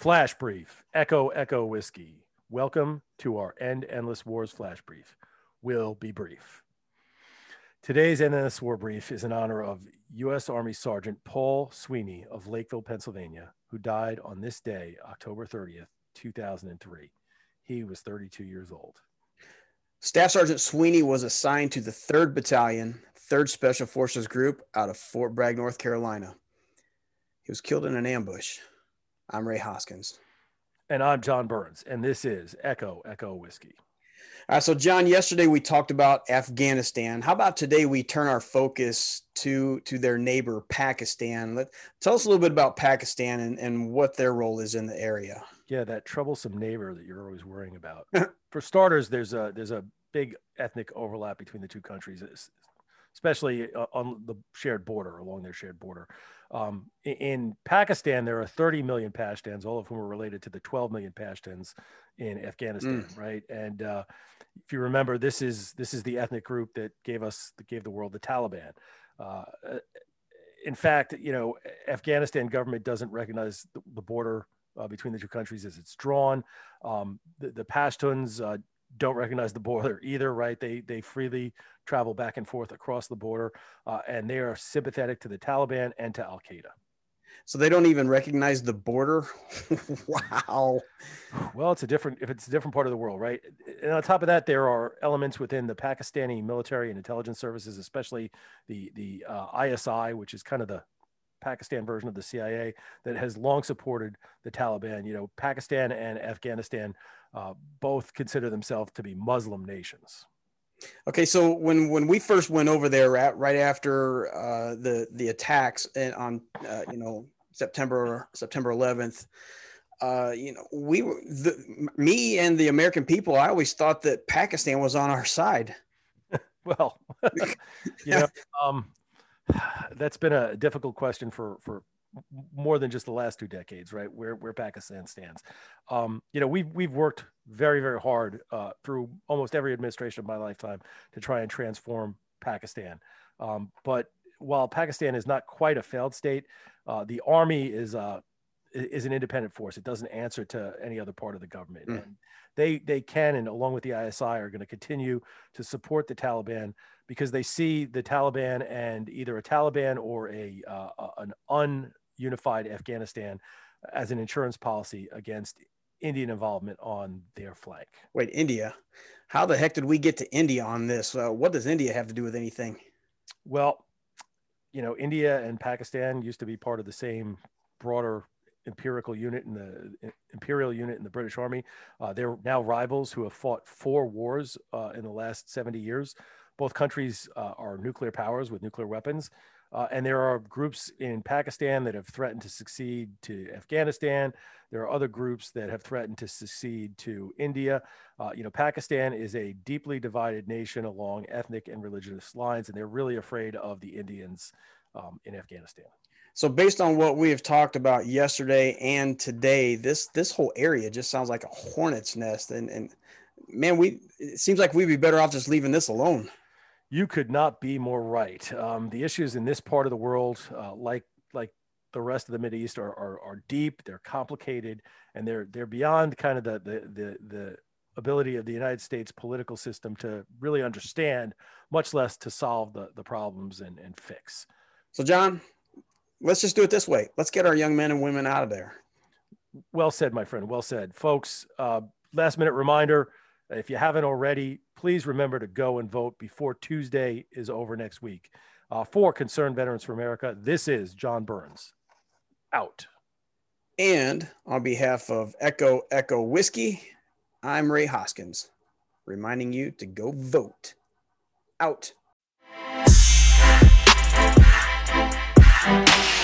Flash Brief, Echo Echo Whiskey. Welcome to our End Endless Wars Flash Brief. Will be brief. Today's End Endless War Brief is in honor of U.S. Army Sergeant Paul Sweeney of Lakeville, Pennsylvania, who died on this day, October 30th, 2003. He was 32 years old. Staff Sergeant Sweeney was assigned to the 3rd Battalion, 3rd Special Forces Group out of Fort Bragg, North Carolina. He was killed in an ambush. I'm Ray Hoskins. And I'm John Burns, and this is Echo Echo Whiskey. All right, so John, yesterday we talked about Afghanistan. How about today we turn our focus to to their neighbor Pakistan? Let tell us a little bit about Pakistan and, and what their role is in the area. Yeah, that troublesome neighbor that you're always worrying about. For starters, there's a there's a big ethnic overlap between the two countries, especially uh, on the shared border, along their shared border. Um, in Pakistan, there are 30 million Pashtuns, all of whom are related to the 12 million Pashtuns in Afghanistan, mm. right? And uh, if you remember, this is this is the ethnic group that gave us that gave the world the Taliban. Uh, in fact, you know, Afghanistan government doesn't recognize the, the border uh, between the two countries as it's drawn. Um, the, the Pashtuns uh, don't recognize the border either, right? They they freely travel back and forth across the border, uh, and they are sympathetic to the Taliban and to Al Qaeda. So they don't even recognize the border. wow. Well, it's a different if it's a different part of the world, right? And on top of that, there are elements within the Pakistani military and intelligence services, especially the the uh, ISI, which is kind of the Pakistan version of the CIA that has long supported the Taliban. You know, Pakistan and Afghanistan uh, both consider themselves to be Muslim nations. Okay, so when when we first went over there, at, right after uh, the the attacks on uh, you know September September 11th, uh, you know we were the, me and the American people. I always thought that Pakistan was on our side. well, you know, um, that's been a difficult question for for more than just the last two decades, right? Where where Pakistan stands. Um, you know, we've we've worked very very hard uh, through almost every administration of my lifetime to try and transform Pakistan. Um, but while Pakistan is not quite a failed state, uh, the army is uh, is an independent force. It doesn't answer to any other part of the government. Mm. And they they can and along with the ISI are going to continue to support the Taliban because they see the Taliban and either a Taliban or a uh, an ununified Afghanistan as an insurance policy against Indian involvement on their flank. Wait, India? How the heck did we get to India on this? Uh, what does India have to do with anything? Well, you know, India and Pakistan used to be part of the same broader empirical unit in the imperial unit in the British Army. Uh, they're now rivals who have fought four wars uh, in the last 70 years. Both countries uh, are nuclear powers with nuclear weapons. Uh, and there are groups in Pakistan that have threatened to succeed to Afghanistan. There are other groups that have threatened to secede to India. Uh, you know, Pakistan is a deeply divided nation along ethnic and religious lines, and they're really afraid of the Indians um, in Afghanistan. So based on what we have talked about yesterday and today, this this whole area just sounds like a hornet's nest. And and man, we it seems like we'd be better off just leaving this alone. You could not be more right. Um, the issues in this part of the world, uh, like like the rest of the Middle East, are, are, are deep. They're complicated, and they're they're beyond kind of the the the, the ability of the United States political system to really understand, much less to solve the, the problems and, and fix. So, John, let's just do it this way. Let's get our young men and women out of there. Well said, my friend. Well said, folks. Uh, last minute reminder: if you haven't already, please remember to go and vote before Tuesday is over next week. Uh, for Concerned Veterans for America, this is John Burns. Out. And on behalf of Echo Echo Whiskey, I'm Ray Hoskins, reminding you to go vote. Out. Thank you.